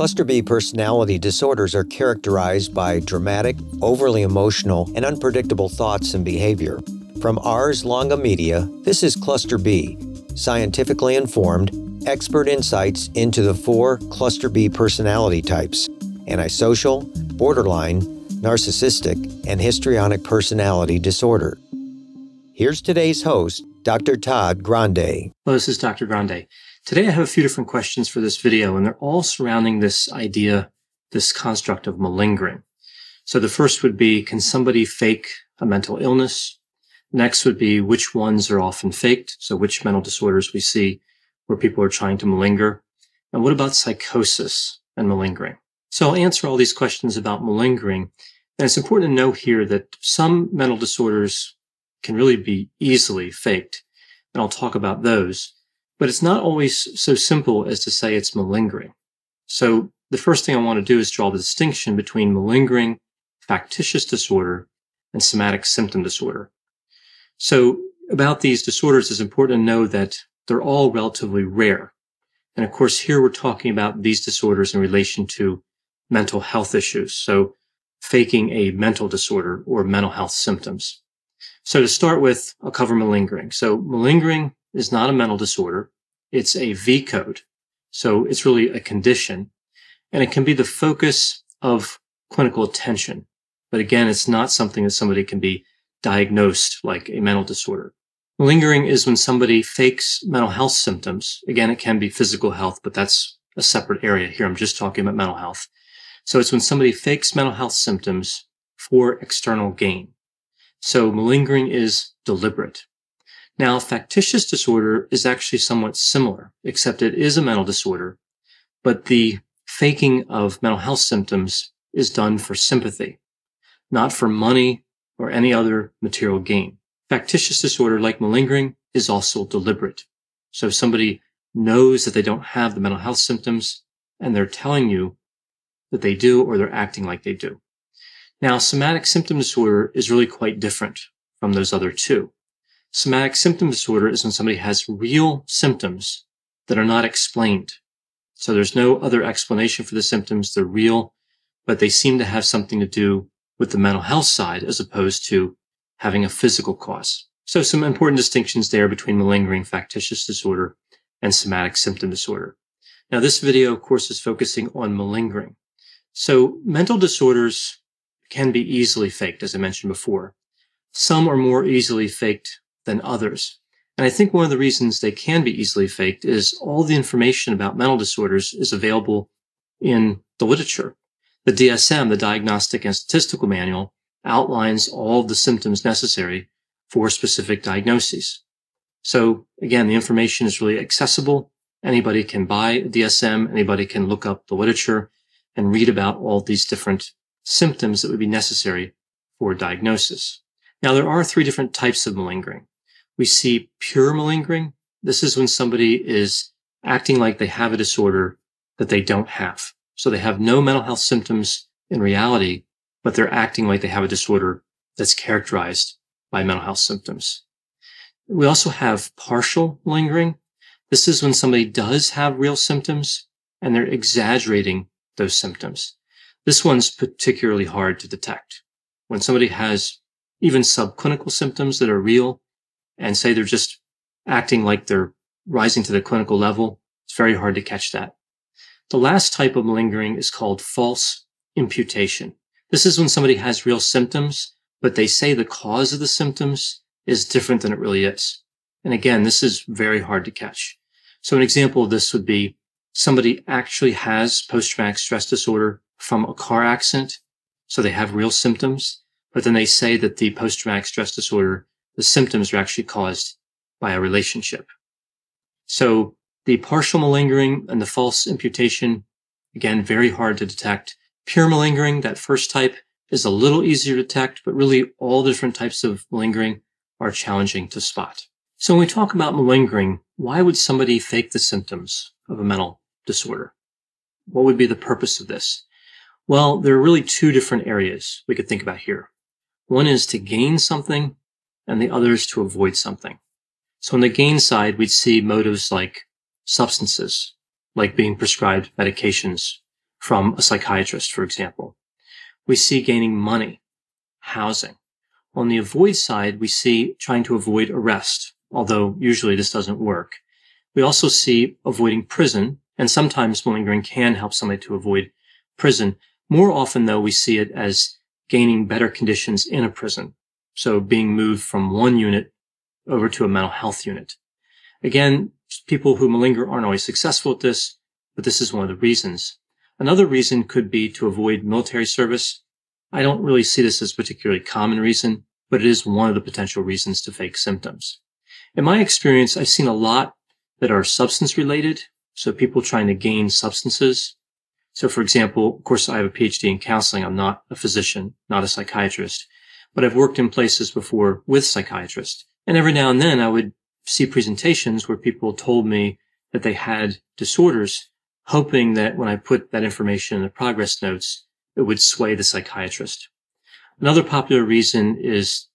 Cluster B personality disorders are characterized by dramatic, overly emotional, and unpredictable thoughts and behavior. From Ars Longa Media, this is Cluster B, scientifically informed, expert insights into the four Cluster B personality types antisocial, borderline, narcissistic, and histrionic personality disorder. Here's today's host, Dr. Todd Grande. Hello, this is Dr. Grande. Today I have a few different questions for this video, and they're all surrounding this idea, this construct of malingering. So the first would be, can somebody fake a mental illness? Next would be, which ones are often faked? So which mental disorders we see where people are trying to malinger? And what about psychosis and malingering? So I'll answer all these questions about malingering. And it's important to know here that some mental disorders can really be easily faked. And I'll talk about those. But it's not always so simple as to say it's malingering. So the first thing I want to do is draw the distinction between malingering, factitious disorder, and somatic symptom disorder. So about these disorders, it's important to know that they're all relatively rare. And of course, here we're talking about these disorders in relation to mental health issues. So faking a mental disorder or mental health symptoms. So to start with, I'll cover malingering. So malingering is not a mental disorder. It's a V code. So it's really a condition and it can be the focus of clinical attention. But again, it's not something that somebody can be diagnosed like a mental disorder. Malingering is when somebody fakes mental health symptoms. Again, it can be physical health, but that's a separate area here. I'm just talking about mental health. So it's when somebody fakes mental health symptoms for external gain. So malingering is deliberate. Now, factitious disorder is actually somewhat similar, except it is a mental disorder, but the faking of mental health symptoms is done for sympathy, not for money or any other material gain. Factitious disorder, like malingering, is also deliberate. So if somebody knows that they don't have the mental health symptoms and they're telling you that they do or they're acting like they do. Now, somatic symptom disorder is really quite different from those other two. Somatic symptom disorder is when somebody has real symptoms that are not explained. So there's no other explanation for the symptoms. They're real, but they seem to have something to do with the mental health side as opposed to having a physical cause. So some important distinctions there between malingering factitious disorder and somatic symptom disorder. Now this video, of course, is focusing on malingering. So mental disorders can be easily faked, as I mentioned before. Some are more easily faked than others. And I think one of the reasons they can be easily faked is all the information about mental disorders is available in the literature. The DSM, the Diagnostic and Statistical Manual, outlines all of the symptoms necessary for specific diagnoses. So again, the information is really accessible. Anybody can buy DSM. Anybody can look up the literature and read about all these different symptoms that would be necessary for diagnosis. Now, there are three different types of malingering. We see pure malingering. This is when somebody is acting like they have a disorder that they don't have. So they have no mental health symptoms in reality, but they're acting like they have a disorder that's characterized by mental health symptoms. We also have partial malingering. This is when somebody does have real symptoms and they're exaggerating those symptoms. This one's particularly hard to detect. When somebody has even subclinical symptoms that are real and say they're just acting like they're rising to the clinical level, It's very hard to catch that. The last type of malingering is called false imputation. This is when somebody has real symptoms, but they say the cause of the symptoms is different than it really is. And again, this is very hard to catch. So an example of this would be somebody actually has post-traumatic stress disorder from a car accident. So they have real symptoms, but then they say that the post-traumatic stress disorder, the symptoms are actually caused by a relationship. So the partial malingering and the false imputation, again, very hard to detect. Pure malingering, that first type, is a little easier to detect, but really all different types of malingering are challenging to spot. So when we talk about malingering, why would somebody fake the symptoms of a mental disorder? What would be the purpose of this? Well, there are really two different areas we could think about here. One is to gain something and the other is to avoid something. So on the gain side, we'd see motives like substances, like being prescribed medications from a psychiatrist, for example. We see gaining money, housing. On the avoid side, we see trying to avoid arrest, although usually this doesn't work. We also see avoiding prison, and sometimes malingering can help somebody to avoid prison. More often, though, we see it as gaining better conditions in a prison. So being moved from one unit over to a mental health unit. Again, people who malinger aren't always successful at this, but this is one of the reasons. Another reason could be to avoid military service. I don't really see this as a particularly common reason, but it is one of the potential reasons to fake symptoms. In my experience, I've seen a lot that are substance related. So people trying to gain substances. So for example, of course, I have a PhD in counseling. I'm not a physician, not a psychiatrist, but I've worked in places before with psychiatrists. And every now and then I would see presentations where people told me that they had disorders, hoping that when I put that information in the progress notes, it would sway the psychiatrist. Another popular reason is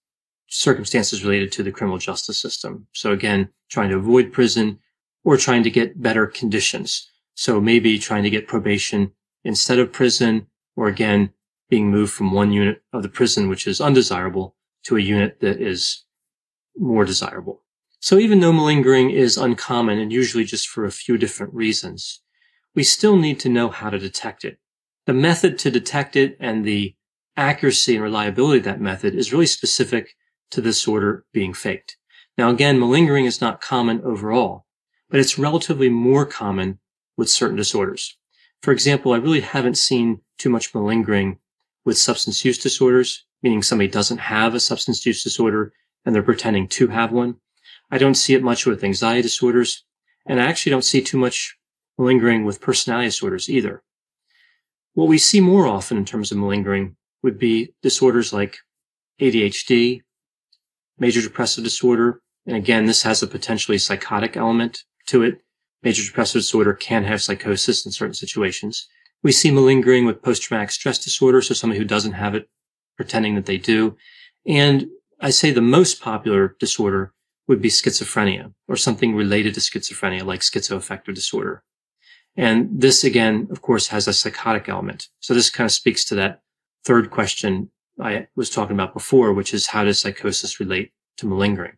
circumstances related to the criminal justice system. So again, trying to avoid prison or trying to get better conditions. So maybe trying to get probation instead of prison, or again, being moved from one unit of the prison, which is undesirable, to a unit that is more desirable. So even though malingering is uncommon and usually just for a few different reasons, we still need to know how to detect it. The method to detect it and the accuracy and reliability of that method is really specific to the disorder being faked. Now again, malingering is not common overall, but it's relatively more common with certain disorders. For example, I really haven't seen too much malingering with substance use disorders, meaning somebody doesn't have a substance use disorder and they're pretending to have one. I don't see it much with anxiety disorders, and I actually don't see too much malingering with personality disorders either. What we see more often in terms of malingering would be disorders like ADHD, major depressive disorder, and again, this has a potentially psychotic element to it. Major depressive disorder can have psychosis in certain situations. We see malingering with post-traumatic stress disorder, so somebody who doesn't have it pretending that they do. And I say the most popular disorder would be schizophrenia or something related to schizophrenia like schizoaffective disorder. And this again, of course, has a psychotic element. So this kind of speaks to that third question I was talking about before, which is how does psychosis relate to malingering?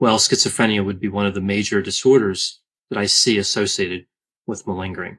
Well, schizophrenia would be one of the major disorders that I see associated with malingering.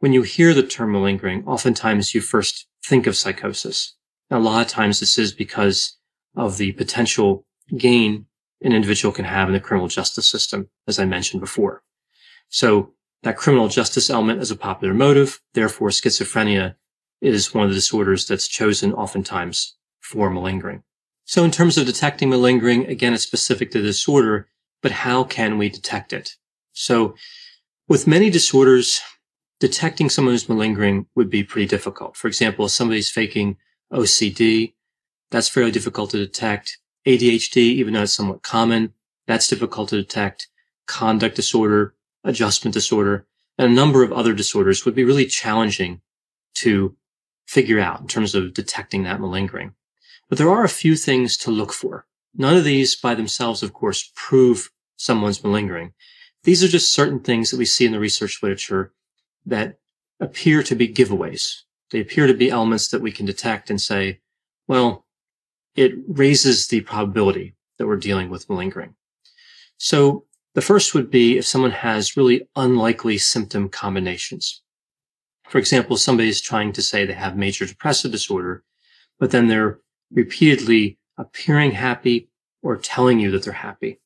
When you hear the term malingering, oftentimes you first think of psychosis. Now, a lot of times this is because of the potential gain an individual can have in the criminal justice system, as I mentioned before. So that criminal justice element is a popular motive. Therefore, schizophrenia is one of the disorders that's chosen oftentimes for malingering. So in terms of detecting malingering, again, it's specific to the disorder, but how can we detect it? So with many disorders, detecting someone who's malingering would be pretty difficult. For example, if somebody's faking OCD, that's fairly difficult to detect. ADHD, even though it's somewhat common, that's difficult to detect. Conduct disorder, adjustment disorder, and a number of other disorders would be really challenging to figure out in terms of detecting that malingering. But there are a few things to look for. None of these by themselves, of course, prove someone's malingering. These are just certain things that we see in the research literature that appear to be giveaways. They appear to be elements that we can detect and say, well, it raises the probability that we're dealing with malingering. So the first would be if someone has really unlikely symptom combinations. For example, somebody is trying to say they have major depressive disorder, but then they're repeatedly appearing happy or telling you that they're happy.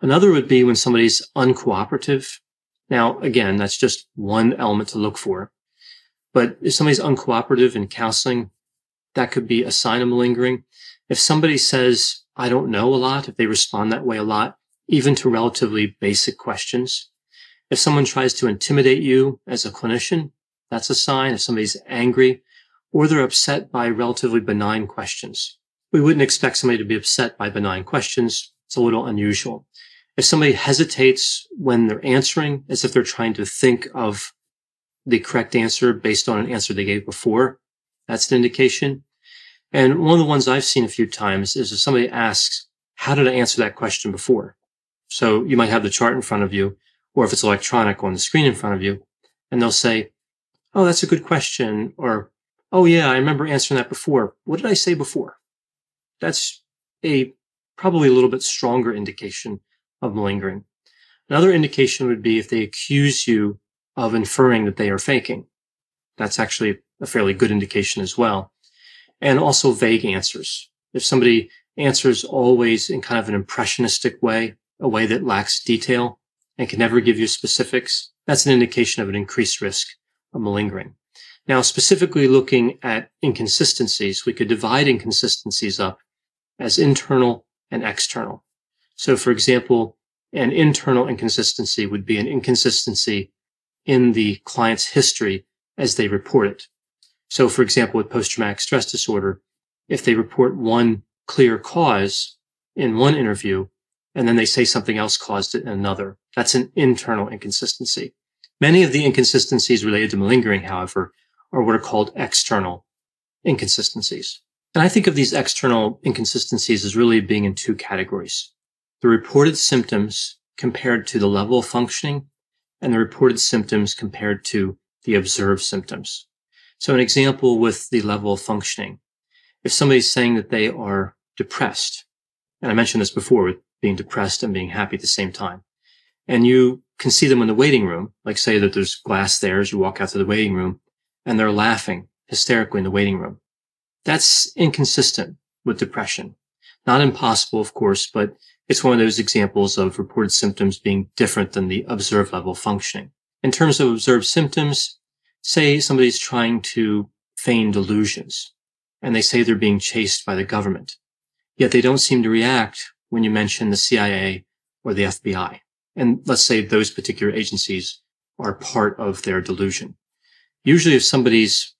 Another would be when somebody's uncooperative. Now, again, that's just one element to look for. But if somebody's uncooperative in counseling, that could be a sign of malingering. If somebody says, I don't know a lot, if they respond that way a lot, even to relatively basic questions. If someone tries to intimidate you as a clinician, that's a sign. If somebody's angry or they're upset by relatively benign questions, we wouldn't expect somebody to be upset by benign questions. It's a little unusual. If somebody hesitates when they're answering as if they're trying to think of the correct answer based on an answer they gave before, that's an indication. And one of the ones I've seen a few times is if somebody asks, how did I answer that question before? So you might have the chart in front of you, or if it's electronic on the screen in front of you, and they'll say, Oh, that's a good question. Or, Oh, yeah, I remember answering that before. What did I say before? That's a probably a little bit stronger indication of malingering. Another indication would be if they accuse you of inferring that they are faking. That's actually a fairly good indication as well. And also vague answers. If somebody answers always in kind of an impressionistic way, a way that lacks detail and can never give you specifics, that's an indication of an increased risk of malingering. Now, specifically looking at inconsistencies, we could divide inconsistencies up as internal and external. So, for example, an internal inconsistency would be an inconsistency in the client's history as they report it. So, for example, with post-traumatic stress disorder, if they report one clear cause in one interview and then they say something else caused it in another. That's an internal inconsistency. Many of the inconsistencies related to malingering, however, are what are called external inconsistencies. And I think of these external inconsistencies as really being in two categories. The reported symptoms compared to the level of functioning and the reported symptoms compared to the observed symptoms. So an example with the level of functioning. If somebody's saying that they are depressed, and I mentioned this before with being depressed and being happy at the same time. And you can see them in the waiting room, like say that there's glass there as you walk out to the waiting room and they're laughing hysterically in the waiting room. That's inconsistent with depression. Not impossible, of course, but it's one of those examples of reported symptoms being different than the observed level functioning. In terms of observed symptoms, say somebody's trying to feign delusions and they say they're being chased by the government, yet they don't seem to react when you mention the CIA or the FBI. And let's say those particular agencies are part of their delusion. Usually if somebody's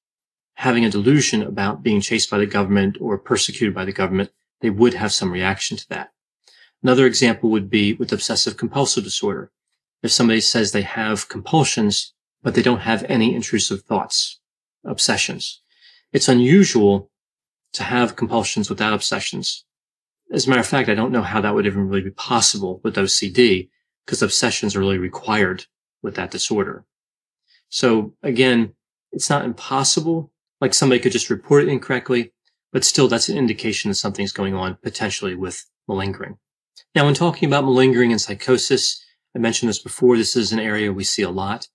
having a delusion about being chased by the government or persecuted by the government, they would have some reaction to that. Another example would be with obsessive compulsive disorder. If somebody says they have compulsions, but they don't have any intrusive thoughts, obsessions, it's unusual to have compulsions without obsessions. As a matter of fact, I don't know how that would even really be possible with OCD because obsessions are really required with that disorder. So again, it's not impossible. Like somebody could just report it incorrectly, but still that's an indication that something's going on potentially with malingering. Now, when talking about malingering and psychosis, I mentioned this before. This is an area we see a lot,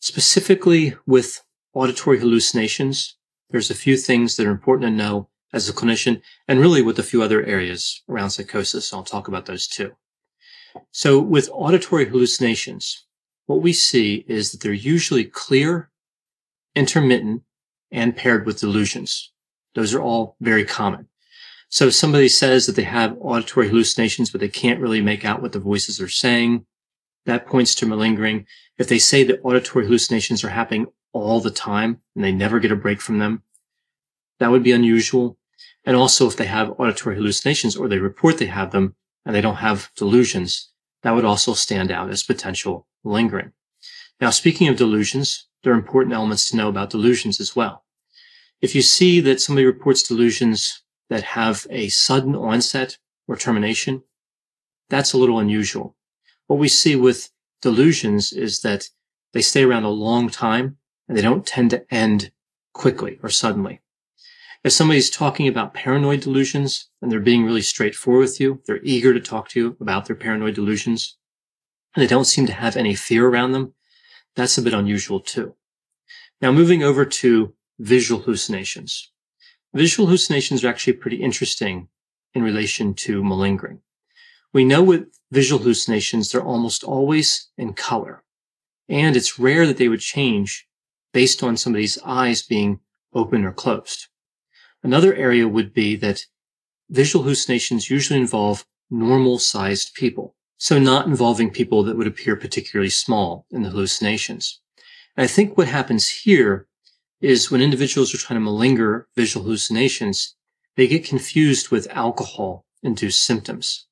specifically with auditory hallucinations. There's a few things that are important to know as a clinician and really with a few other areas around psychosis. I'll talk about those too. So with auditory hallucinations, what we see is that they're usually clear, intermittent, and paired with delusions. Those are all very common. So if somebody says that they have auditory hallucinations, but they can't really make out what the voices are saying, that points to malingering. If they say that auditory hallucinations are happening all the time and they never get a break from them, that would be unusual. And also if they have auditory hallucinations or they report they have them and they don't have delusions, that would also stand out as potential malingering. Now, speaking of delusions, there are important elements to know about delusions as well. If you see that somebody reports delusions that have a sudden onset or termination, that's a little unusual. What we see with delusions is that they stay around a long time and they don't tend to end quickly or suddenly. If somebody's talking about paranoid delusions and they're being really straightforward with you, they're eager to talk to you about their paranoid delusions, and they don't seem to have any fear around them, that's a bit unusual too. Now moving over to visual hallucinations. Visual hallucinations are actually pretty interesting in relation to malingering. We know with visual hallucinations, they're almost always in color. And it's rare that they would change based on somebody's eyes being open or closed. Another area would be that visual hallucinations usually involve normal sized people. So not involving people that would appear particularly small in the hallucinations. And I think what happens here is when individuals are trying to malinger visual hallucinations, they get confused with alcohol induced symptoms.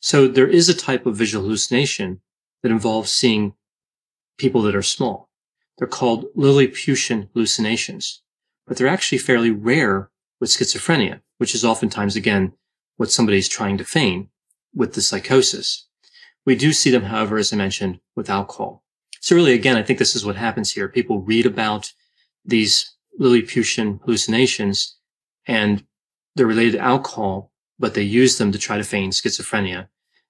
So there is a type of visual hallucination that involves seeing people that are small. They're called Lilliputian hallucinations, but they're actually fairly rare with schizophrenia, which is oftentimes, again, what somebody's trying to feign with the psychosis. We do see them, however, as I mentioned, with alcohol. So really, again, I think this is what happens here. People read about these Lilliputian hallucinations and they're related to alcohol, but they use them to try to feign schizophrenia.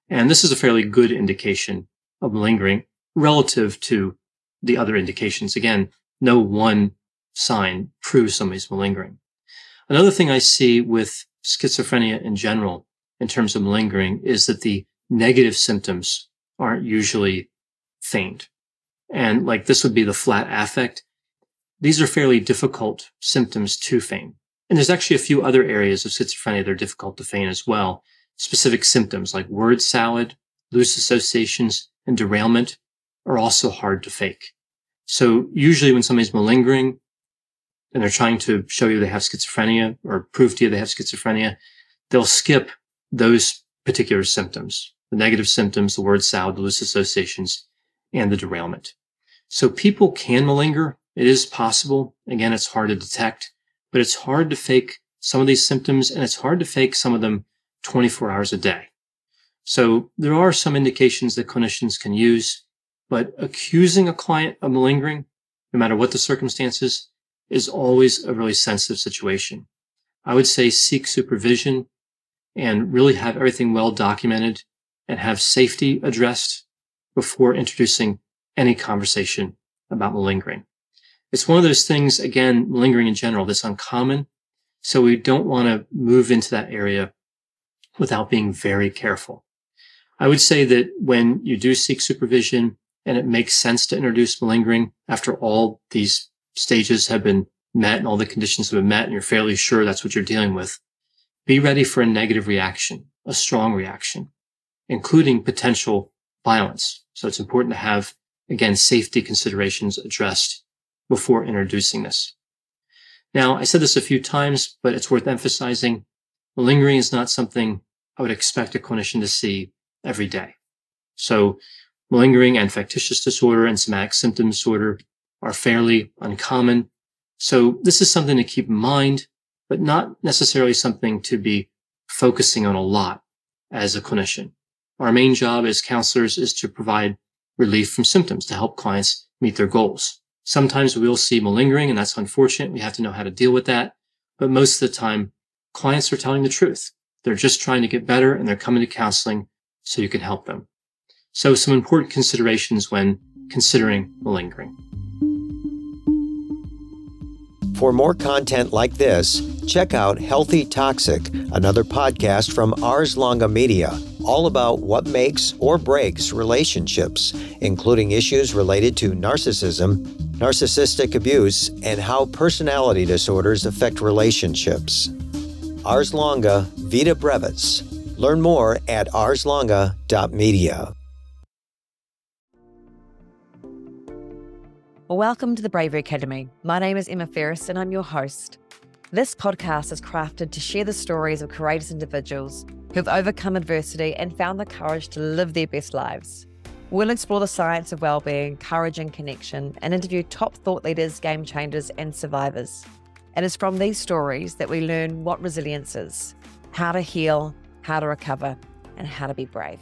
And this is a fairly good indication of malingering relative to the other indications. Again, no one sign proves somebody's malingering. Another thing I see with schizophrenia in general, in terms of malingering, is that the negative symptoms aren't usually feigned. And like this would be the flat affect. These are fairly difficult symptoms to feign. And there's actually a few other areas of schizophrenia that are difficult to feign as well. Specific symptoms like word salad, loose associations, and derailment are also hard to fake. So usually when somebody's malingering and they're trying to show you they have schizophrenia or prove to you they have schizophrenia, they'll skip those particular symptoms, the negative symptoms, the word salad, the loose associations, and the derailment. So people can malinger. It is possible. Again, it's hard to detect, but it's hard to fake some of these symptoms and it's hard to fake some of them 24 hours a day. So there are some indications that clinicians can use, but accusing a client of malingering, no matter what the circumstances, is always a really sensitive situation. I would say seek supervision and really have everything well documented and have safety addressed before introducing any conversation about malingering. It's one of those things, again, lingering in general, that's uncommon. So we don't want to move into that area without being very careful. I would say that when you do seek supervision and it makes sense to introduce malingering after all these stages have been met and all the conditions have been met and you're fairly sure that's what you're dealing with, be ready for a negative reaction, a strong reaction, including potential violence. So it's important to have, again, safety considerations addressed before introducing this. Now, I said this a few times, but it's worth emphasizing. Malingering is not something I would expect a clinician to see every day. So malingering and factitious disorder and somatic symptom disorder are fairly uncommon. So this is something to keep in mind, but not necessarily something to be focusing on a lot as a clinician. Our main job as counselors is to provide relief from symptoms to help clients meet their goals. Sometimes we'll see malingering and that's unfortunate. We have to know how to deal with that. But most of the time, clients are telling the truth. They're just trying to get better and they're coming to counseling so you can help them. So some important considerations when considering malingering. For more content like this, check out Healthy Toxic, another podcast from Ars Longa Media, all about what makes or breaks relationships, including issues related to narcissism, narcissistic abuse, and how personality disorders affect relationships. Ars Longa Vita Brevis. Learn more at arslonga.media. Welcome to the Bravery Academy. My name is Emma Ferris and I'm your host. This podcast is crafted to share the stories of courageous individuals who've overcome adversity and found the courage to live their best lives. We'll explore the science of well-being, courage and connection, and interview top thought leaders, game changers, and survivors. It is from these stories that we learn what resilience is, how to heal, how to recover, and how to be brave.